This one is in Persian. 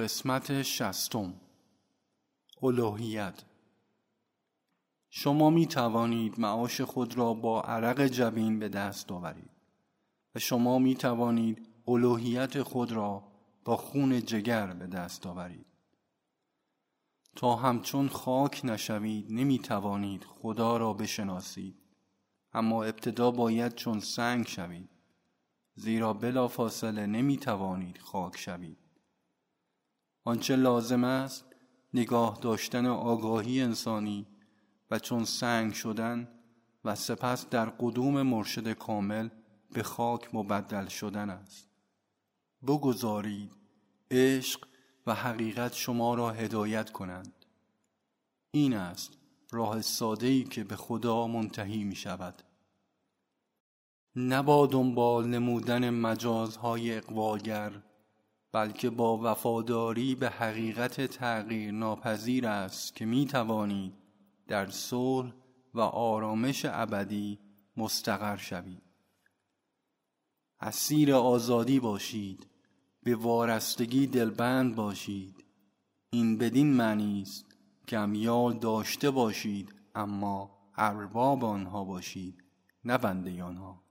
قسمت شستم. الوهیت. شما می توانید معاش خود را با عرق جبین به دست آورید و شما می توانید الوهیت خود را با خون جگر به دست آورید. تا همچون خاک نشوید نمی توانید خدا را بشناسید. اما ابتدا باید چون سنگ شوید. زیرا بلا فاصله نمی توانید خاک شوید. آنچه لازم است نگاه داشتن آگاهی انسانی و چون سنگ شدن و سپس در قدوم مرشد کامل به خاک مبدل شدن است. بگذارید عشق و حقیقت شما را هدایت کنند. این است راه ساده که به خدا منتهی می شود نبا دنبال نمودن مجازهای اقواگر بلکه با وفاداری به حقیقت تغییر ناپذیر است که می توانید در صلح و آرامش ابدی مستقر شوید اسیر آزادی باشید به وارستگی دلبند باشید. این بدین معنی است که امیال داشته باشید اما ارباب آنها باشید نه بنده آنها